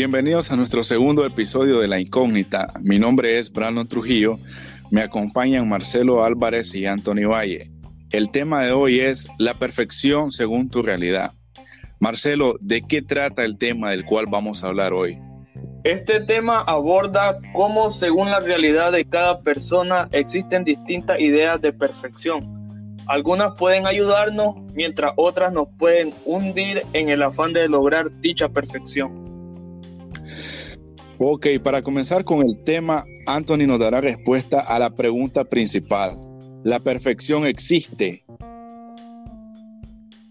Bienvenidos a nuestro segundo episodio de La Incógnita. Mi nombre es Brandon Trujillo. Me acompañan Marcelo Álvarez y Anthony Valle. El tema de hoy es la perfección según tu realidad. Marcelo, ¿de qué trata el tema del cual vamos a hablar hoy? Este tema aborda cómo según la realidad de cada persona existen distintas ideas de perfección. Algunas pueden ayudarnos mientras otras nos pueden hundir en el afán de lograr dicha perfección. Ok, para comenzar con el tema, Anthony nos dará respuesta a la pregunta principal. ¿La perfección existe?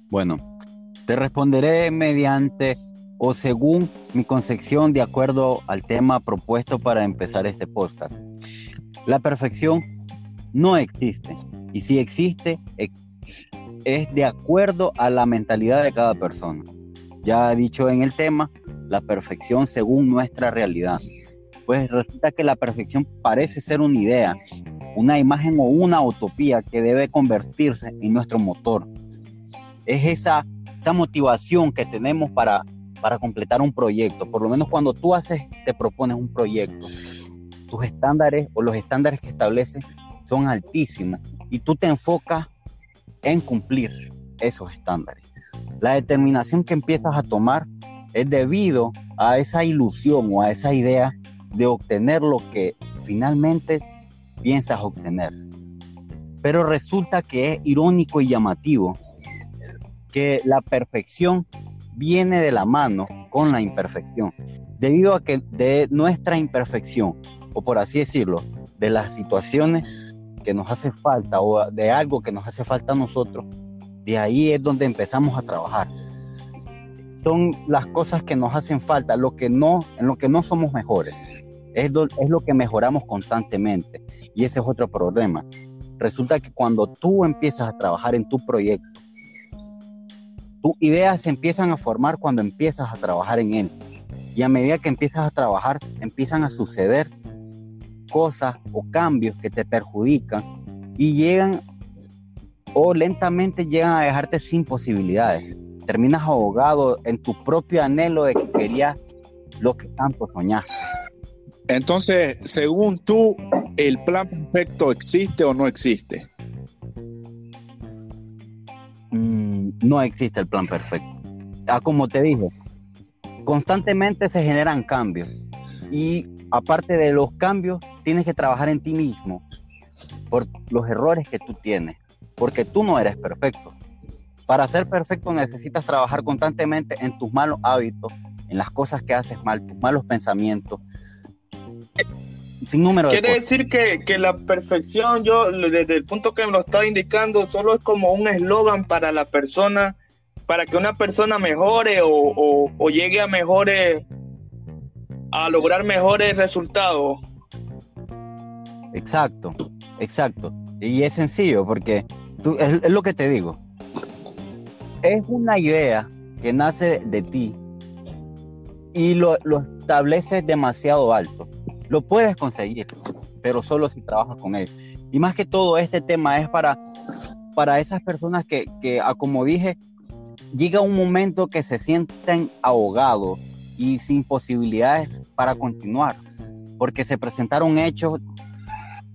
Bueno, te responderé mediante o según mi concepción de acuerdo al tema propuesto para empezar este podcast. La perfección no existe y si existe es de acuerdo a la mentalidad de cada persona. Ya dicho en el tema, la perfección según nuestra realidad. Pues resulta que la perfección parece ser una idea, una imagen o una utopía que debe convertirse en nuestro motor. Es esa, esa motivación que tenemos para, para completar un proyecto. Por lo menos cuando tú haces, te propones un proyecto, tus estándares o los estándares que estableces son altísimos y tú te enfocas en cumplir esos estándares. La determinación que empiezas a tomar es debido a esa ilusión o a esa idea de obtener lo que finalmente piensas obtener. Pero resulta que es irónico y llamativo que la perfección viene de la mano con la imperfección, debido a que de nuestra imperfección, o por así decirlo, de las situaciones que nos hace falta o de algo que nos hace falta a nosotros, de ahí es donde empezamos a trabajar son las cosas que nos hacen falta, lo que no, en lo que no somos mejores. Es, es lo que mejoramos constantemente. Y ese es otro problema. Resulta que cuando tú empiezas a trabajar en tu proyecto, tus ideas se empiezan a formar cuando empiezas a trabajar en él. Y a medida que empiezas a trabajar, empiezan a suceder cosas o cambios que te perjudican y llegan o lentamente llegan a dejarte sin posibilidades terminas ahogado en tu propio anhelo de que querías lo que tanto soñaste. Entonces, según tú, ¿el plan perfecto existe o no existe? Mm, no existe el plan perfecto. Ah, como te dije, constantemente se generan cambios. Y aparte de los cambios, tienes que trabajar en ti mismo por los errores que tú tienes. Porque tú no eres perfecto. Para ser perfecto necesitas trabajar constantemente en tus malos hábitos, en las cosas que haces mal, tus malos pensamientos. Sin número Quiere decir que, que, la perfección, yo desde el punto que me lo estaba indicando, solo es como un eslogan para la persona, para que una persona mejore o, o, llegue a mejores, a lograr mejores resultados. Exacto, exacto. Y es sencillo porque tú, es lo que te digo es una idea que nace de ti y lo, estableces demasiado alto. Lo puedes conseguir, pero solo si trabajas con él. Y más que todo, este tema es para, para esas personas que, que, ah, como dije, llega un momento que se sienten ahogados y sin posibilidades para continuar, porque se presentaron hechos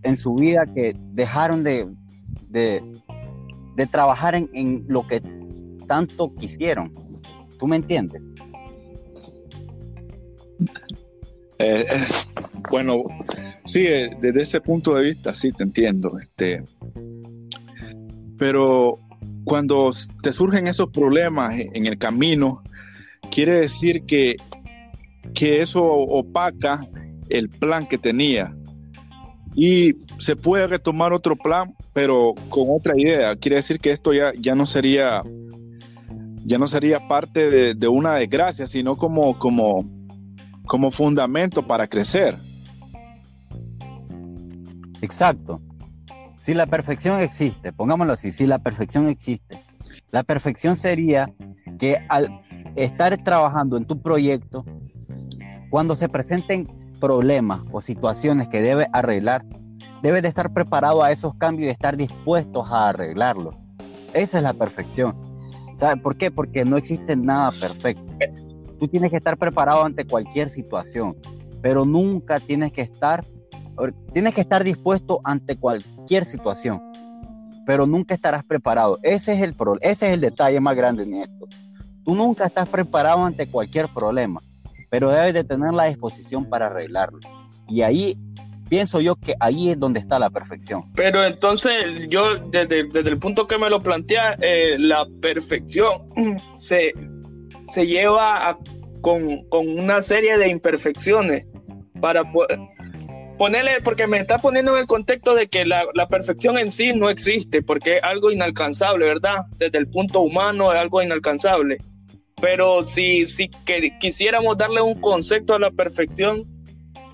en su vida que dejaron de, de, de trabajar en, en, lo que tanto quisieron. ¿Tú me entiendes? Eh, eh, bueno, sí, eh, desde este punto de vista sí te entiendo. Este, pero cuando te surgen esos problemas en el camino, quiere decir que, que eso opaca el plan que tenía. Y se puede retomar otro plan, pero con otra idea. Quiere decir que esto ya, ya no sería ya no sería parte de, una desgracia, sino como, como, como fundamento para crecer. Exacto. Si la perfección existe, pongámoslo así, si la perfección existe, la perfección sería que al estar trabajando en tu proyecto, cuando se presenten problemas o situaciones que debes arreglar, debes de estar preparado a esos cambios y estar dispuestos a arreglarlos. Esa es la perfección. ¿Sabe por qué? Porque no existe nada perfecto. Tú tienes que estar preparado ante cualquier situación, pero nunca tienes que estar, tienes que estar dispuesto ante cualquier situación, pero nunca estarás preparado. Ese es el, ese es el detalle más grande en esto. Tú nunca estás preparado ante cualquier problema, pero debes de tener la disposición para arreglarlo. Y ahí pienso yo que ahí es donde está la perfección. Pero entonces yo, desde, el punto que me lo plantea, eh, la perfección se, se lleva con, una serie de imperfecciones para ponerle, porque me está poniendo en el contexto de que la, perfección en sí no existe, porque es algo inalcanzable, ¿verdad? Desde el punto humano es algo inalcanzable. Pero si, si quisiéramos darle un concepto a la perfección,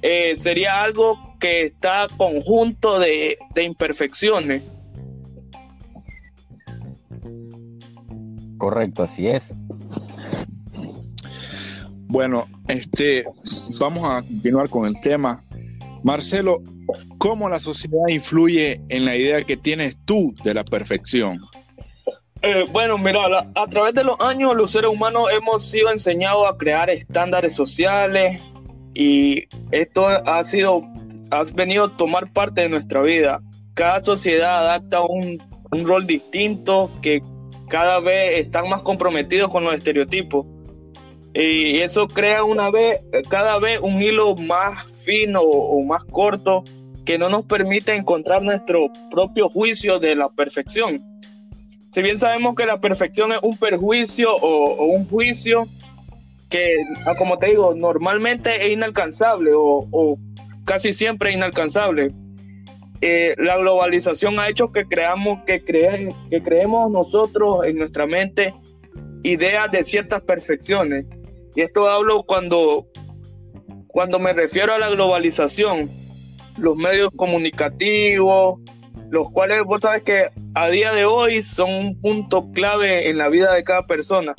eh, sería algo que está conjunto de, imperfecciones. Correcto, así es. Bueno, este, vamos a continuar con el tema. Marcelo, ¿cómo la sociedad influye en la idea que tienes tú de la perfección? Eh, bueno, mira, a través de los años los seres humanos hemos sido enseñados a crear estándares sociales, y esto ha sido, has venido a tomar parte de nuestra vida. Cada sociedad adapta un, un rol distinto que cada vez están más comprometidos con los estereotipos. Y eso crea una vez, cada vez un hilo más fino o más corto que no nos permite encontrar nuestro propio juicio de la perfección. Si bien sabemos que la perfección es un perjuicio o, un juicio, que, ah, como te digo, normalmente es inalcanzable o, casi siempre inalcanzable. Eh, la globalización ha hecho que creamos, que, que creemos nosotros en nuestra mente ideas de ciertas perfecciones. Y esto hablo cuando, cuando me refiero a la globalización, los medios comunicativos, los cuales vos sabes que a día de hoy son un punto clave en la vida de cada persona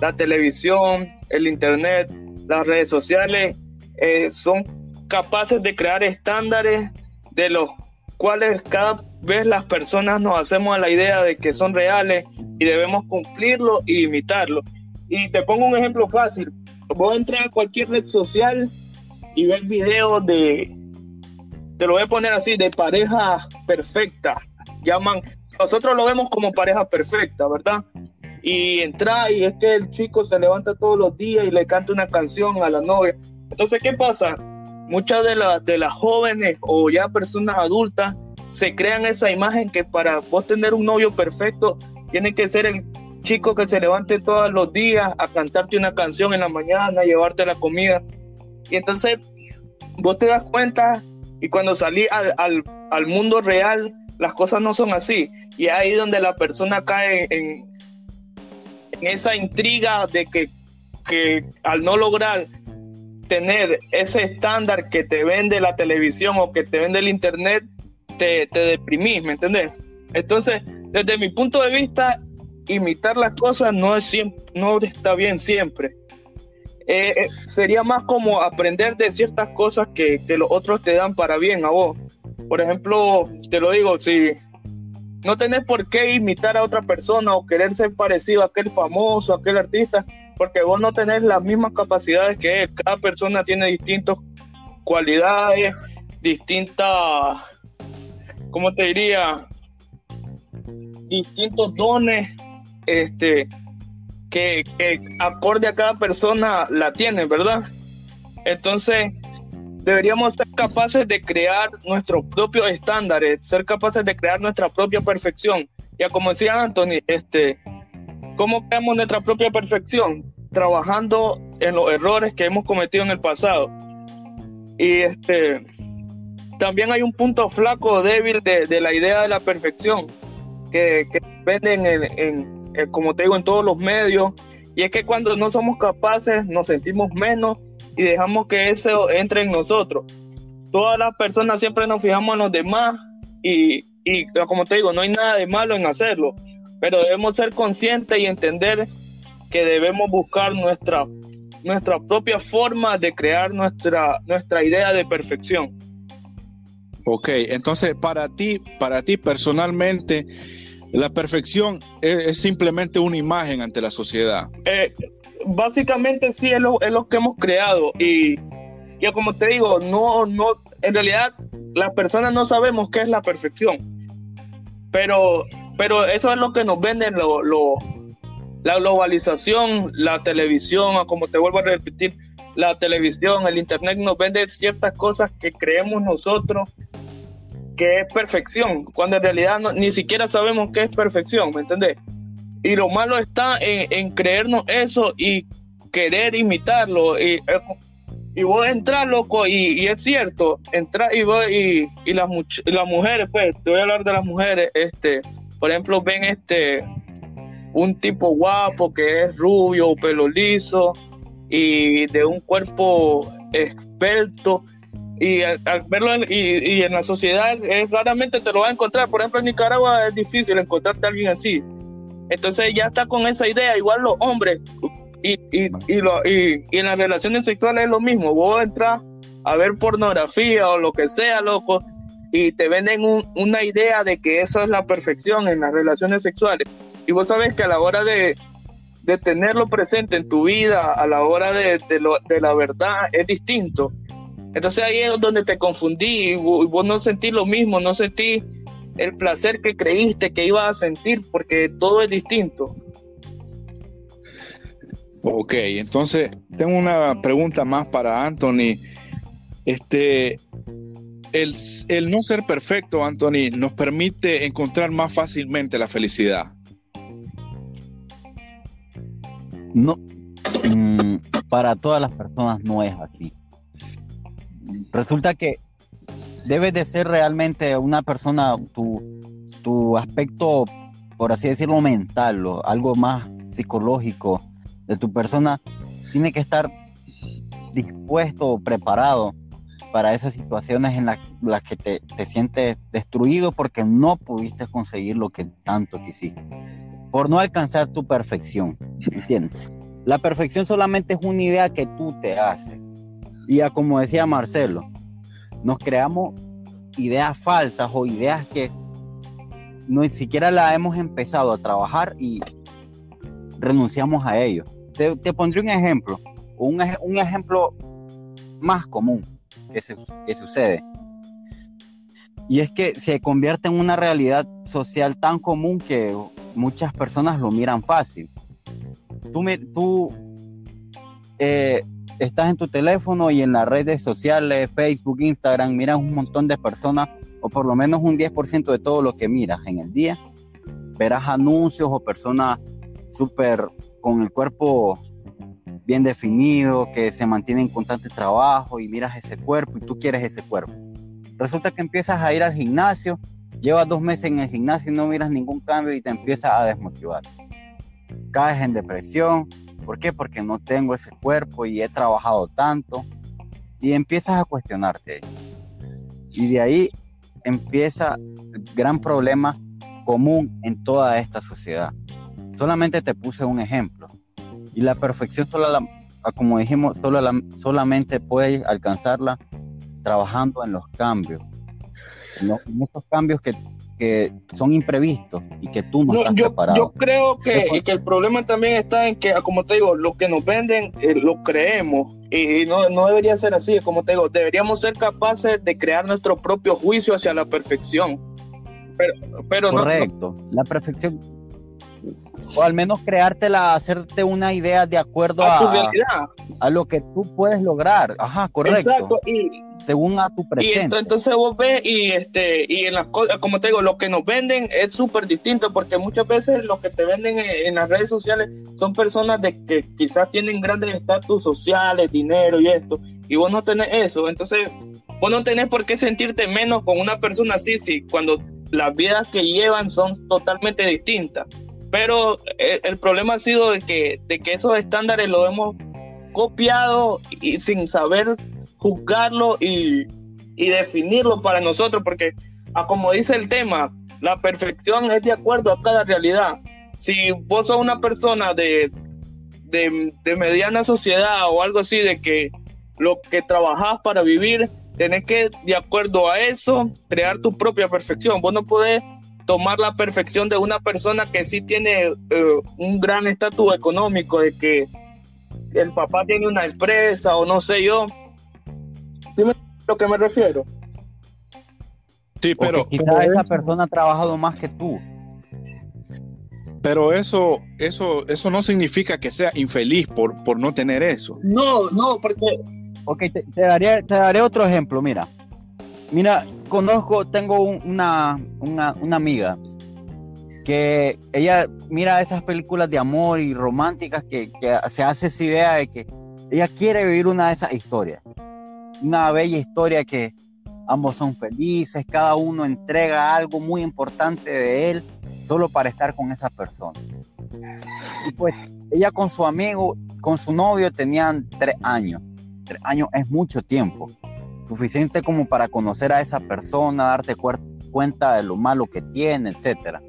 la televisión, el internet, las redes sociales, eh, son capaces de crear estándares de los cuales cada vez las personas nos hacemos a la idea de que son reales y debemos cumplirlo e imitarlo. Y te pongo un ejemplo fácil. Vos entras a cualquier red social y ves videos de, te lo voy a poner así, de parejas perfectas. Llaman, nosotros lo vemos como pareja perfecta, ¿verdad? y entra y es que el chico se levanta todos los días y le canta una canción a la novia. Entonces, ¿qué pasa? Muchas de, las de las jóvenes o ya personas adultas se crean esa imagen que para vos tener un novio perfecto tiene que ser el chico que se levante todos los días a cantarte una canción en la mañana, a llevarte la comida. Y entonces vos te das cuenta y cuando salís al, al, al mundo real, las cosas no son así. Y ahí donde la persona cae en, esa intriga de que, al no lograr tener ese estándar que te vende la televisión o que te vende el internet, te, te deprimís, ¿me entendés? Entonces, desde mi punto de vista, imitar las cosas no, es no está bien siempre. Eh, eh, sería más como aprender de ciertas cosas que, que, los otros te dan para bien a vos. Por ejemplo, te lo digo, si no tenés por qué imitar a otra persona o querer ser parecido a aquel famoso, a aquel artista, porque vos no tenés las mismas capacidades que él. Cada persona tiene distintas cualidades, distintas, ¿cómo te diría? Distintos dones, este, que, acorde a cada persona la tienen, ¿verdad? Entonces, deberíamos ser capaces de crear nuestros propios estándares, ser capaces de crear nuestra propia perfección. Ya como decía Anthony, este, ¿cómo creamos nuestra propia perfección? Trabajando en los errores que hemos cometido en el pasado. Y este, también hay un punto flaco, débil de, la idea de la perfección, que, que venden en, como te digo, en todos los medios. Y es que cuando no somos capaces, nos sentimos menos y dejamos que eso entre en nosotros. Todas las personas siempre nos fijamos en los demás y, y como te digo, no hay nada de malo en hacerlo, pero debemos ser conscientes y entender que debemos buscar nuestra, nuestra propia forma de crear nuestra, nuestra idea de perfección. Ok, entonces para ti, para ti personalmente, la perfección es, simplemente una imagen ante la sociedad. Eh, básicamente sí es lo, es lo que hemos creado y ya como te digo, no, no, en realidad las personas no sabemos qué es la perfección, pero, pero eso es lo que nos venden lo, lo, la globalización, la televisión, como te vuelvo a repetir, la televisión, el internet nos vende ciertas cosas que creemos nosotros que es perfección, cuando en realidad ni siquiera sabemos qué es perfección, ¿me entendés? Y lo malo está en, creernos eso y querer imitarlo. Y, y vos entrar, loco, y, es cierto, entrar y, vos, y, y las, las mujeres, pues, te voy a hablar de las mujeres, este, por ejemplo, ven este, un tipo guapo que es rubio, pelo liso y de un cuerpo experto. Y al, verlo y, en la sociedad es, raramente te lo va a encontrar. Por ejemplo, en Nicaragua es difícil encontrarte a alguien así. Entonces ya está con esa idea. Igual los hombres, y, y, y, lo, y, en las relaciones sexuales es lo mismo. Vos entras a ver pornografía o lo que sea, loco, y te venden una idea de que eso es la perfección en las relaciones sexuales. Y vos sabes que a la hora de, tenerlo presente en tu vida, a la hora de, la verdad, es distinto. Entonces ahí es donde te confundí y vos, vos no sentís lo mismo, no sentís el placer que creíste que ibas a sentir porque todo es distinto. Ok, entonces tengo una pregunta más para Anthony. Este, el, no ser perfecto, Anthony, nos permite encontrar más fácilmente la felicidad. No, mm, para todas las personas no es así. Resulta que debes de ser realmente una persona, tu, tu aspecto, por así decirlo, mental, o algo más psicológico, de tu persona tiene que estar dispuesto preparado para esas situaciones en las, que te, te, sientes destruido porque no pudiste conseguir lo que tanto quisiste, por no alcanzar tu perfección, ¿entiendes? La perfección solamente es una idea que tú te haces. Y ya como decía Marcelo, nos creamos ideas falsas o ideas que ni siquiera la hemos empezado a trabajar y renunciamos a ello. Te, pondré un ejemplo, un, un ejemplo más común que, que sucede. Y es que se convierte en una realidad social tan común que muchas personas lo miran fácil. Tú, me, tú eh, estás en tu teléfono y en las redes sociales, Facebook, Instagram, miras un montón de personas, o por lo menos un 10% de todo lo que miras en el día. Verás anuncios o personas súper con el cuerpo bien definido, que se mantiene en constante trabajo y miras ese cuerpo y tú quieres ese cuerpo. Resulta que empiezas a ir al gimnasio, llevas dos meses en el gimnasio y no miras ningún cambio y te empiezas a desmotivar. Caes en depresión. ¿Por qué? Porque no tengo ese cuerpo y he trabajado tanto. Y empiezas a cuestionarte. Y de ahí empieza el gran problema común en toda esta sociedad Solamente te puse un ejemplo. Y la perfección, solo la, como dijimos, solo solamente puedes alcanzarla trabajando en los cambios. En, esos cambios que, que, son imprevistos y que tú no, estás yo, preparado. Yo creo que, que, el problema también está en que, como te digo, lo que nos venden eh, lo creemos y no, no debería ser así. Como te digo, deberíamos ser capaces de crear nuestro propio juicio hacia la perfección. Pero, pero Correcto. La perfección o al menos creártela, hacerte una idea de acuerdo a, a, lo que tú puedes lograr. Ajá, correcto. Exacto. Y, según a tu presente. Y entonces vos ves y este y en las cosas, como te digo, lo que nos venden es súper distinto porque muchas veces lo que te venden en, las redes sociales son personas de que quizás tienen grandes estatus sociales, dinero y esto, y vos no tenés eso. Entonces, vos no tenés por qué sentirte menos con una persona así si cuando las vidas que llevan son totalmente distintas. Pero eh, el, problema ha sido de que, de que esos estándares los hemos copiado y sin saber juzgarlo y, definirlo para nosotros, porque a como dice el tema, la perfección es de acuerdo a cada realidad. Si vos sos una persona de, de, de mediana sociedad o algo así, de que lo que trabajás para vivir, tenés que, de acuerdo a eso, crear tu propia perfección. Vos no podés tomar la perfección de una persona que sí tiene eh, un gran estatus económico, de que el papá tiene una empresa o no sé yo. ¿Sí me lo que me refiero? Sí, pero quizá esa persona ha trabajado más que tú. Pero eso, eso, eso no significa que sea infeliz por, por no tener eso. No, no, porque. Ok, te, daré, te daré otro ejemplo. Mira, mira, conozco, tengo una, una, una amiga que ella mira esas películas de amor y románticas que, se hace esa idea de que ella quiere vivir una de esas historias. Una bella historia que ambos son felices, cada uno entrega algo muy importante de él solo para estar con esa persona. Y pues ella con su amigo, con su novio tenían tres años. Tres años es mucho tiempo, suficiente como para conocer a esa persona, darte cuenta de lo malo que tiene, etcétera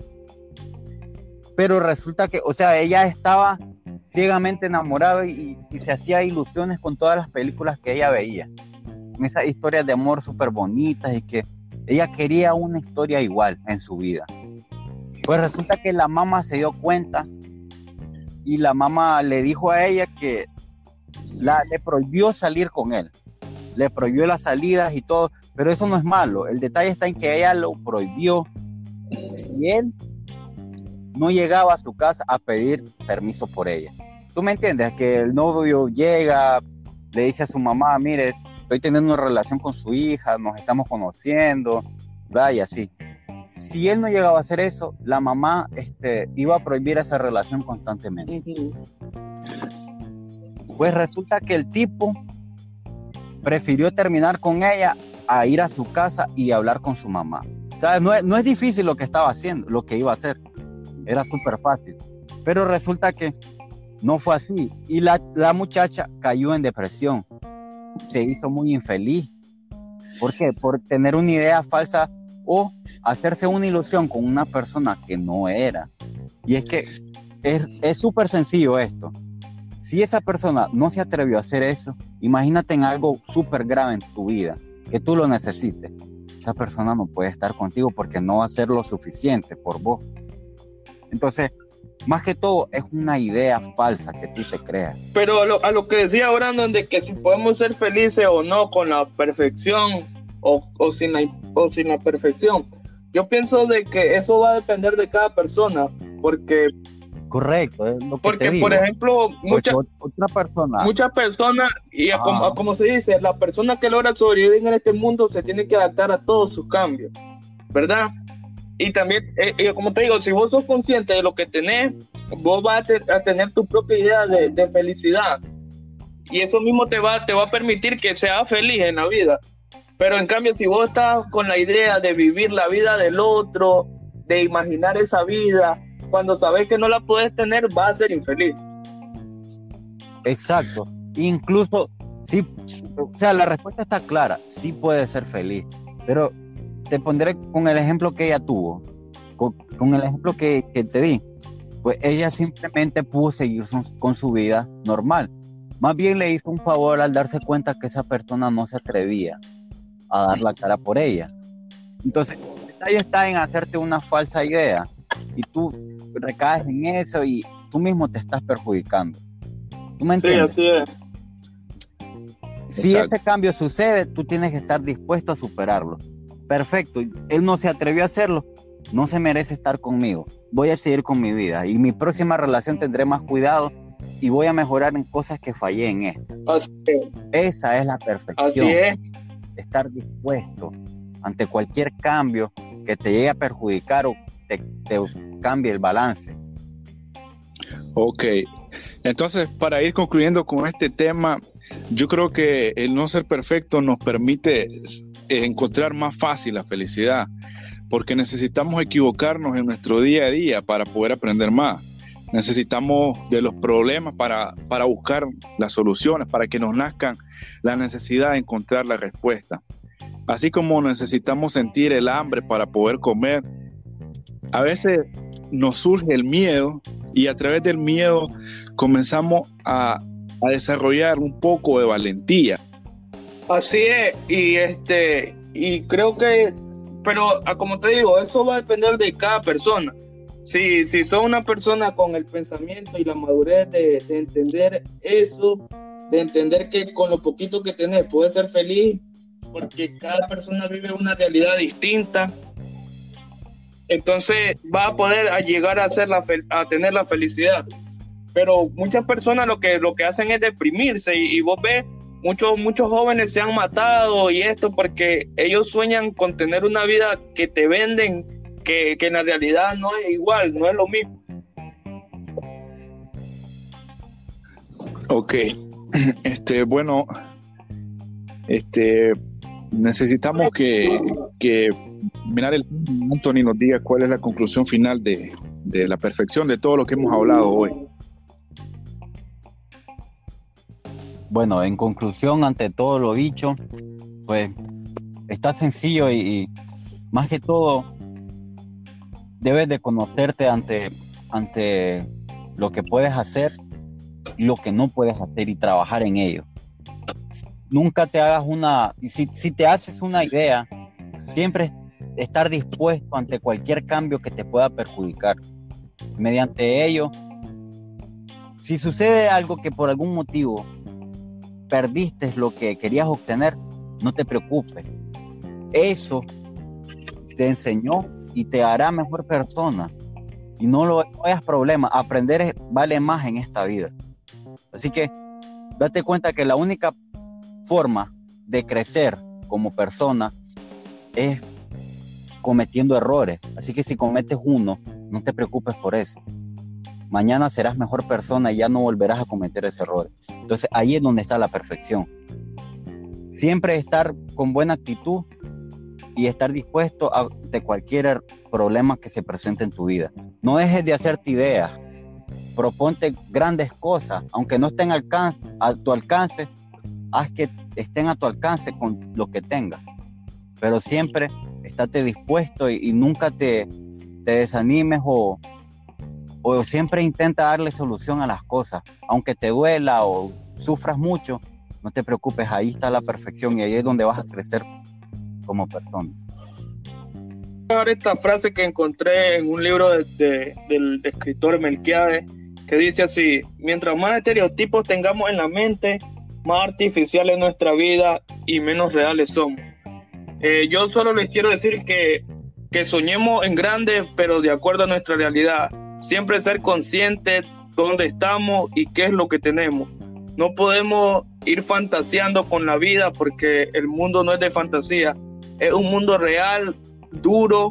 pero resulta que, o sea, ella estaba ciegamente enamorada y, se hacía ilusiones con todas las películas que ella veía. Esas historias de amor súper bonitas y que ella quería una historia igual en su vida. Pues resulta que la mamá se dio cuenta y la mamá le dijo a ella que la, le prohibió salir con él. Le prohibió las salidas y todo, pero eso no es malo. El detalle está en que ella lo prohibió. Si él no llegaba a su casa a pedir permiso por ella. ¿Tú me entiendes? Que el novio llega, le dice a su mamá, mire, estoy teniendo una relación con su hija, nos estamos conociendo, y así. Si él no llegaba a hacer eso, la mamá este, iba a prohibir esa relación constantemente. Pues resulta que el tipo prefirió terminar con ella a ir a su casa y hablar con su mamá. ¿Sabes? No es, es difícil lo que estaba haciendo, lo que iba a hacer era súper fácil. Pero resulta que no fue así. Y la, muchacha cayó en depresión. Se hizo muy infeliz. ¿Por qué? Por tener una idea falsa o hacerse una ilusión con una persona que no era. Y es que es súper sencillo esto. Si esa persona no se atrevió a hacer eso, imagínate en algo súper grave en tu vida, que tú lo necesites. Esa persona no puede estar contigo porque no va a hacer lo suficiente por vos. Entonces, más que todo, es una idea falsa que tú te creas. Pero a lo, que decía Brandon, de que si podemos ser felices o no con la perfección o, o, sin la, o sin la perfección, yo pienso de que eso va a depender de cada persona, porque Correcto. porque, por ejemplo, muchas otra persona. Muchas personas, y como, como, se dice, la persona que logra sobrevivir en este mundo se tiene que adaptar a todos sus cambios, ¿verdad? Y también, eh, como te digo, si vos sos consciente de lo que tenés, vos vas a, tener tu propia idea de, felicidad. Y eso mismo te va, te va a permitir que seas feliz en la vida. Pero en cambio, si vos estás con la idea de vivir la vida del otro, de imaginar esa vida, cuando sabes que no la puedes tener, vas a ser infeliz. Exacto. Incluso, sí, o sea, la respuesta está clara, sí puedes ser feliz, pero te pondré con el ejemplo que ella tuvo, con, el ejemplo que, te di. Pues ella simplemente pudo seguir con su vida normal. Más bien le hizo un favor al darse cuenta que esa persona no se atrevía a dar la cara por ella. Entonces, el está en hacerte una falsa idea y tú recaes en eso y tú mismo te estás perjudicando. ¿Tú me entiendes? Sí, así es. Si ese cambio sucede, tú tienes que estar dispuesto a superarlo perfecto, él no se atrevió a hacerlo, no se merece estar conmigo, voy a seguir con mi vida y mi próxima relación tendré más cuidado y voy a mejorar en cosas que fallé en esta. Esa es la perfección. Estar dispuesto ante cualquier cambio que te llegue a perjudicar o te, cambie el balance. Ok, entonces para ir concluyendo con este tema, yo creo que el no ser perfecto nos permite encontrar más fácil la felicidad, porque necesitamos equivocarnos en nuestro día a día para poder aprender más. Necesitamos de los problemas para, para buscar las soluciones, para que nos nazcan la necesidad de encontrar la respuesta. Así como necesitamos sentir el hambre para poder comer, a veces nos surge el miedo y a través del miedo comenzamos a, a desarrollar un poco de valentía Así es, y este, y creo que, pero ah, como te digo, eso va a depender de cada persona. si, si son una persona con el pensamiento y la madurez de, entender eso, de entender que con lo poquito que tenés puedes ser feliz, porque cada persona vive una realidad distinta, entonces va a poder llegar a, hacer la a tener la felicidad. Pero muchas personas lo que, lo que hacen es deprimirse y, vos ves muchos, muchos jóvenes se han matado y esto porque ellos sueñan con tener una vida que te venden, que, que en la realidad no es igual, no es lo mismo. Ok, este, bueno, este, necesitamos que, que mirar el Anthony nos diga cuál es la conclusión final de, de la perfección de todo lo que hemos hablado hoy. Bueno, en conclusión, ante todo lo dicho, pues está sencillo y, más que todo debes de conocerte ante, ante lo que puedes hacer y lo que no puedes hacer y trabajar en ello. Nunca te hagas una, si, si te haces una idea, siempre estar dispuesto ante cualquier cambio que te pueda perjudicar. Mediante ello, si sucede algo que por algún motivo perdiste lo que querías obtener, no te preocupes. Eso te enseñó y te hará mejor persona. Y no lo no hayas problema. Aprender vale más en esta vida. Así que date cuenta que la única forma de crecer como persona es cometiendo errores. Así que si cometes uno, no te preocupes por eso mañana serás mejor persona y ya no volverás a cometer ese error. Entonces ahí es donde está la perfección. Siempre estar con buena actitud y estar dispuesto a de cualquier problema que se presente en tu vida. No dejes de hacerte ideas. Proponte grandes cosas, aunque no estén alcance, a tu alcance, haz que estén a tu alcance con lo que tengas. Pero siempre estate dispuesto y, y nunca te, te desanimes o, o siempre intenta darle solución a las cosas, aunque te duela o sufras mucho, no te preocupes, ahí está la perfección y ahí es donde vas a crecer como persona. Ahora esta frase que encontré en un libro del escritor Melquiades, que dice así, mientras más estereotipos tengamos en la mente, más artificial es nuestra vida y menos reales somos. Eh, yo solo les quiero decir que, que soñemos en grande, pero de acuerdo a nuestra realidad Siempre ser consciente dónde estamos y qué es lo que tenemos. No podemos ir fantaseando con la vida porque el mundo no es de fantasía. Es un mundo real, duro,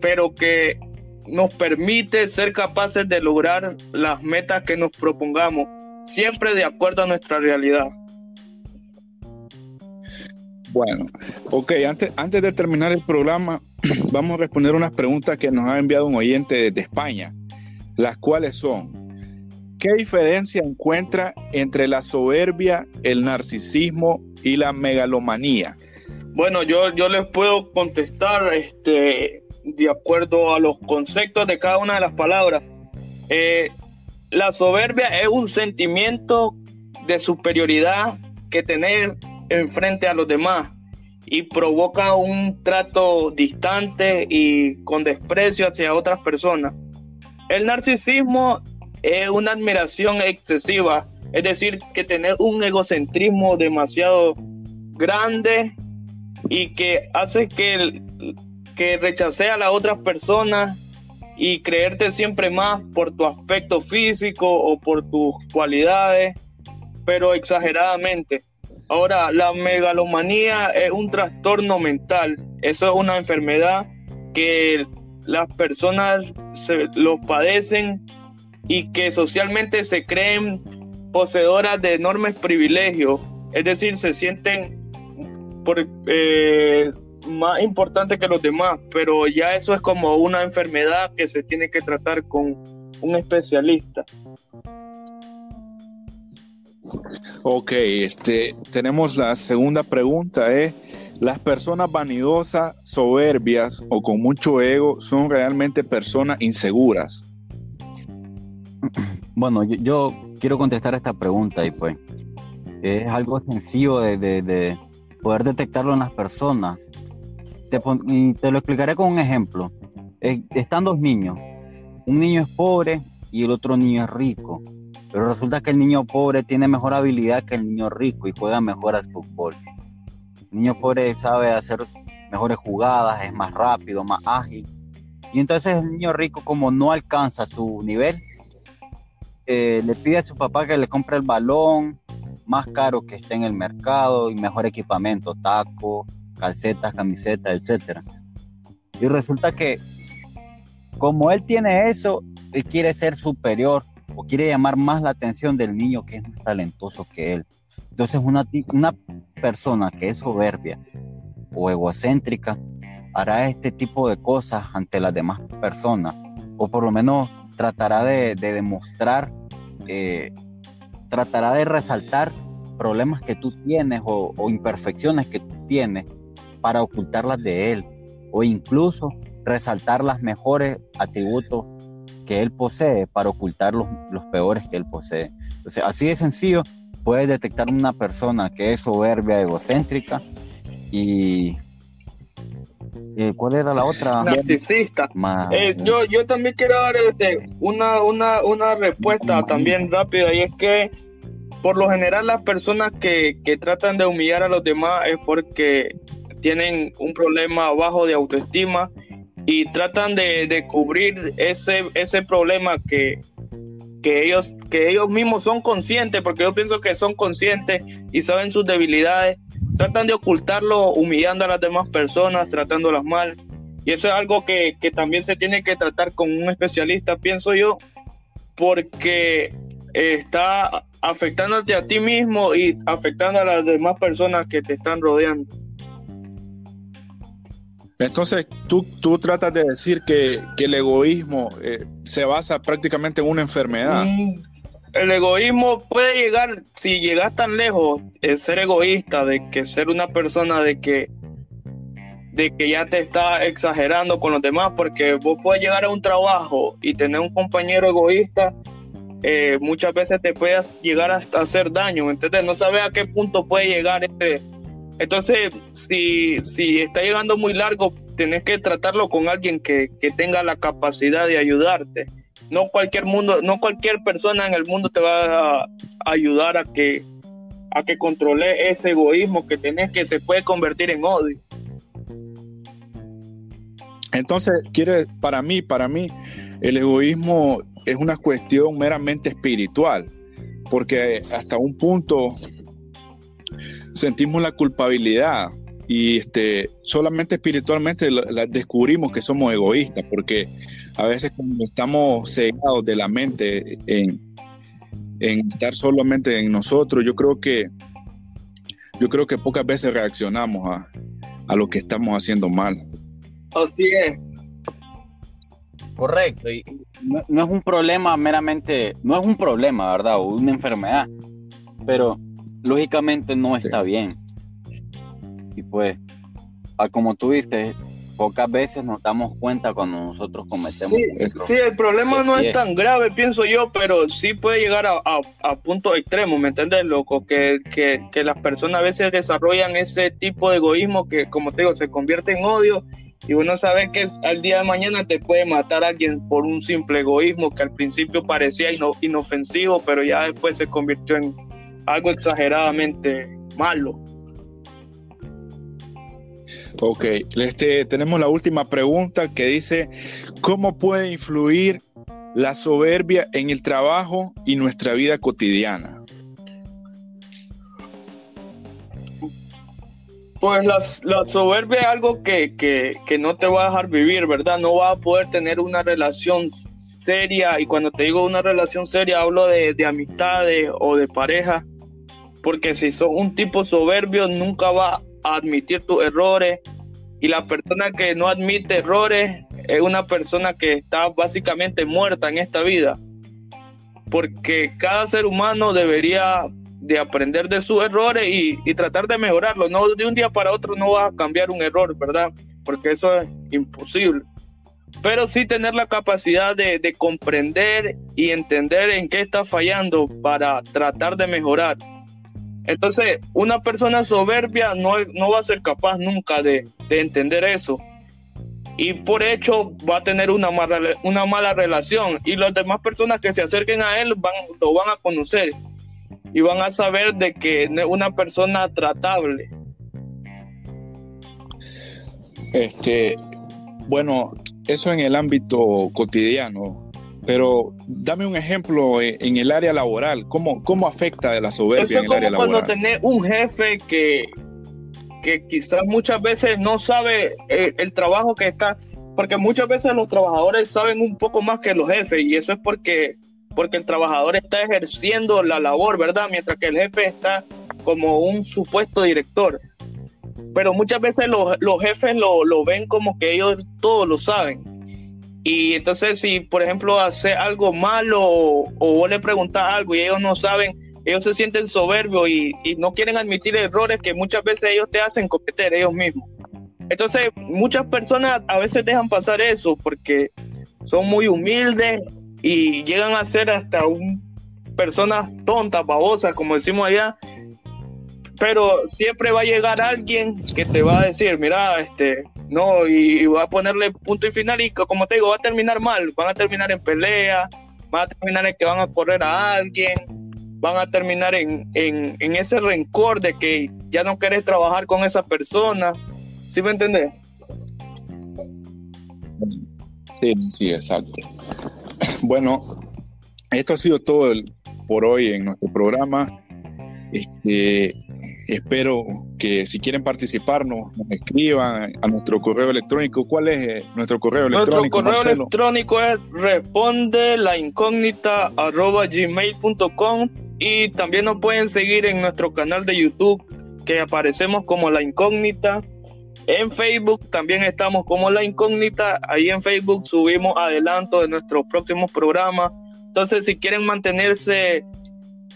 pero que nos permite ser capaces de lograr las metas que nos propongamos, siempre de acuerdo a nuestra realidad. Bueno, ok, antes, antes de terminar el programa, vamos a responder unas preguntas que nos ha enviado un oyente desde España las cuales son, ¿qué diferencia encuentra entre la soberbia, el narcisismo y la megalomanía? Bueno, yo, yo les puedo contestar este, de acuerdo a los conceptos de cada una de las palabras. Eh, la soberbia es un sentimiento de superioridad que tener enfrente a los demás y provoca un trato distante y con desprecio hacia otras personas. El narcisismo es una admiración excesiva, es decir, que tener un egocentrismo demasiado grande y que hace que, que rechace a las otras personas y creerte siempre más por tu aspecto físico o por tus cualidades, pero exageradamente. Ahora, la megalomanía es un trastorno mental, eso es una enfermedad que las personas los padecen y que socialmente se creen poseedoras de enormes privilegios, es decir, se sienten por, eh, más importantes que los demás, pero ya eso es como una enfermedad que se tiene que tratar con un especialista. Ok, este, tenemos la segunda pregunta, ¿eh? Las personas vanidosas, soberbias o con mucho ego son realmente personas inseguras. Bueno, yo, quiero contestar esta pregunta y pues es algo sencillo de, poder detectarlo en las personas. Te, te lo explicaré con un ejemplo. Están dos niños un niño es pobre y el otro niño es rico. Pero resulta que el niño pobre tiene mejor habilidad que el niño rico y juega mejor al fútbol. El niño pobre sabe hacer mejores jugadas, es más rápido, más ágil. Y entonces el niño rico, como no alcanza su nivel, eh, le pide a su papá que le compre el balón más caro que esté en el mercado y mejor equipamiento, taco, calcetas, camisetas, etc. Y resulta que como él tiene eso, él quiere ser superior o quiere llamar más la atención del niño que es más talentoso que él. Entonces una, una persona que es soberbia o egocéntrica hará este tipo de cosas ante las demás personas o por lo menos tratará de, demostrar, eh, tratará de resaltar problemas que tú tienes o, o imperfecciones que tú tienes para ocultarlas de él o incluso resaltar las mejores atributos que él posee para ocultar los, peores que él posee. Entonces, así de sencillo, puedes detectar una persona que es soberbia, egocéntrica y... ¿Cuál era la otra? Narcisista. Eh, yo, yo también quiero dar este, una, una, una respuesta también rápida y es que por lo general las personas que, que tratan de humillar a los demás es porque tienen un problema bajo de autoestima y tratan de, cubrir ese, ese problema que, que, ellos, que ellos mismos son conscientes, porque yo pienso que son conscientes y saben sus debilidades, tratan de ocultarlo humillando a las demás personas, tratándolas mal. Y eso es algo que, que también se tiene que tratar con un especialista, pienso yo, porque está afectándote a ti mismo y afectando a las demás personas que te están rodeando. Entonces, tú, tú tratas de decir que, el egoísmo eh, se basa prácticamente en una enfermedad. Mm, el egoísmo puede llegar, si llegas tan lejos, es ser egoísta, de que ser una persona de que, de que ya te está exagerando con los demás, porque vos puedes llegar a un trabajo y tener un compañero egoísta, eh, muchas veces te puedes llegar hasta hacer daño, ¿entendés? No sabes a qué punto puede llegar este entonces, si, si está llegando muy largo, tenés que tratarlo con alguien que, tenga la capacidad de ayudarte. No cualquier mundo, no cualquier persona en el mundo te va a ayudar a que a que controle ese egoísmo que tenés que se puede convertir en odio. Entonces, quiere para mí, para mí el egoísmo es una cuestión meramente espiritual, porque hasta un punto sentimos la culpabilidad y este, solamente espiritualmente descubrimos que somos egoístas, porque a veces cuando estamos cegados de la mente en, estar solamente en nosotros, yo creo que yo creo que pocas veces reaccionamos a, a lo que estamos haciendo mal. Así es. Correcto, y no, no, es un problema meramente, no es un problema, ¿verdad? O una enfermedad, pero lógicamente no está bien. Y pues, como tú dices, pocas veces nos damos cuenta cuando nosotros cometemos. Sí, el problema no es, tan grave, pienso yo, pero sí puede llegar a, a, puntos extremos, ¿me entiendes, loco? Que, que, las personas a veces desarrollan ese tipo de egoísmo que, como te digo, se convierte en odio y uno sabe que al día de mañana te puede matar a alguien por un simple egoísmo que al principio parecía inofensivo, pero ya después se convirtió en algo exageradamente malo. Ok, este, tenemos la última pregunta que dice, ¿cómo puede influir la soberbia en el trabajo y nuestra vida cotidiana? Pues la, soberbia es algo que, no te va a dejar vivir, ¿verdad? No va a poder tener una relación seria y cuando te digo una relación seria hablo de, de amistades o de pareja porque si sos un tipo soberbio nunca va a admitir tus errores y la persona que no admite errores es una persona que está básicamente muerta en esta vida porque cada ser humano debería de aprender de sus errores y, tratar de mejorarlo. No de un día para otro no vas a cambiar un error, ¿verdad? Porque eso es imposible. Pero sí tener la capacidad de, de comprender y entender en qué está fallando para tratar de mejorar. Entonces, una persona soberbia no, no va a ser capaz nunca de, entender eso. y por hecho va a tener una mala, una mala relación y las demás personas que se acerquen a él lo van a conocer y van a saber de que es una persona tratable. Este, bueno, eso en el ámbito cotidiano, pero dame un ejemplo en el área laboral, ¿cómo, cómo afecta la soberbia en el área laboral? Cuando tenés un jefe que, que quizás muchas veces no sabe eh, el trabajo que está, porque muchas veces los trabajadores saben un poco más que los jefes y eso es porque porque el trabajador está ejerciendo la labor, ¿verdad? Mientras que el jefe está como un supuesto director. Pero muchas veces los, jefes lo, ven como que ellos todos lo saben. Y entonces si, por ejemplo, hace algo malo o, vos le preguntas algo y ellos no saben, ellos se sienten soberbios y, y no quieren admitir errores que muchas veces ellos te hacen cometer ellos mismos. Entonces, muchas personas a veces dejan pasar eso porque son muy humildes y llegan a ser hasta un, personas tontas, babosas, como decimos allá. Pero siempre va a llegar alguien que te va a decir, mira, este, no, y, va a ponerle punto y final y como te digo, va a terminar mal, van a terminar en pelea, van a terminar en que van a correr a alguien, van a terminar en, en, en ese rencor de que ya no querés trabajar con esa persona. ¿Sí me entendés? Sí, sí, exacto. Bueno, esto ha sido todo por hoy en nuestro programa. Este, espero que si quieren participar nos, escriban a nuestro correo electrónico. ¿Cuál es eh, nuestro correo electrónico? Nuestro correo electrónico es responde la incógnita gmail.com y también nos pueden seguir en nuestro canal de YouTube que aparecemos como la incógnita en Facebook también estamos como La Incógnita. Ahí en Facebook subimos adelanto de nuestros próximos programas. Entonces, si quieren mantenerse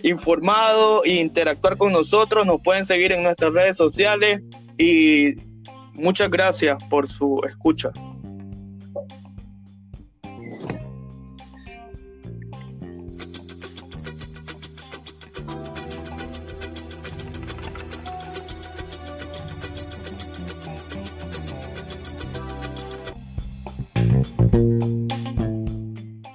informados e interactuar con nosotros, nos pueden seguir en nuestras redes sociales. Y muchas gracias por su escucha.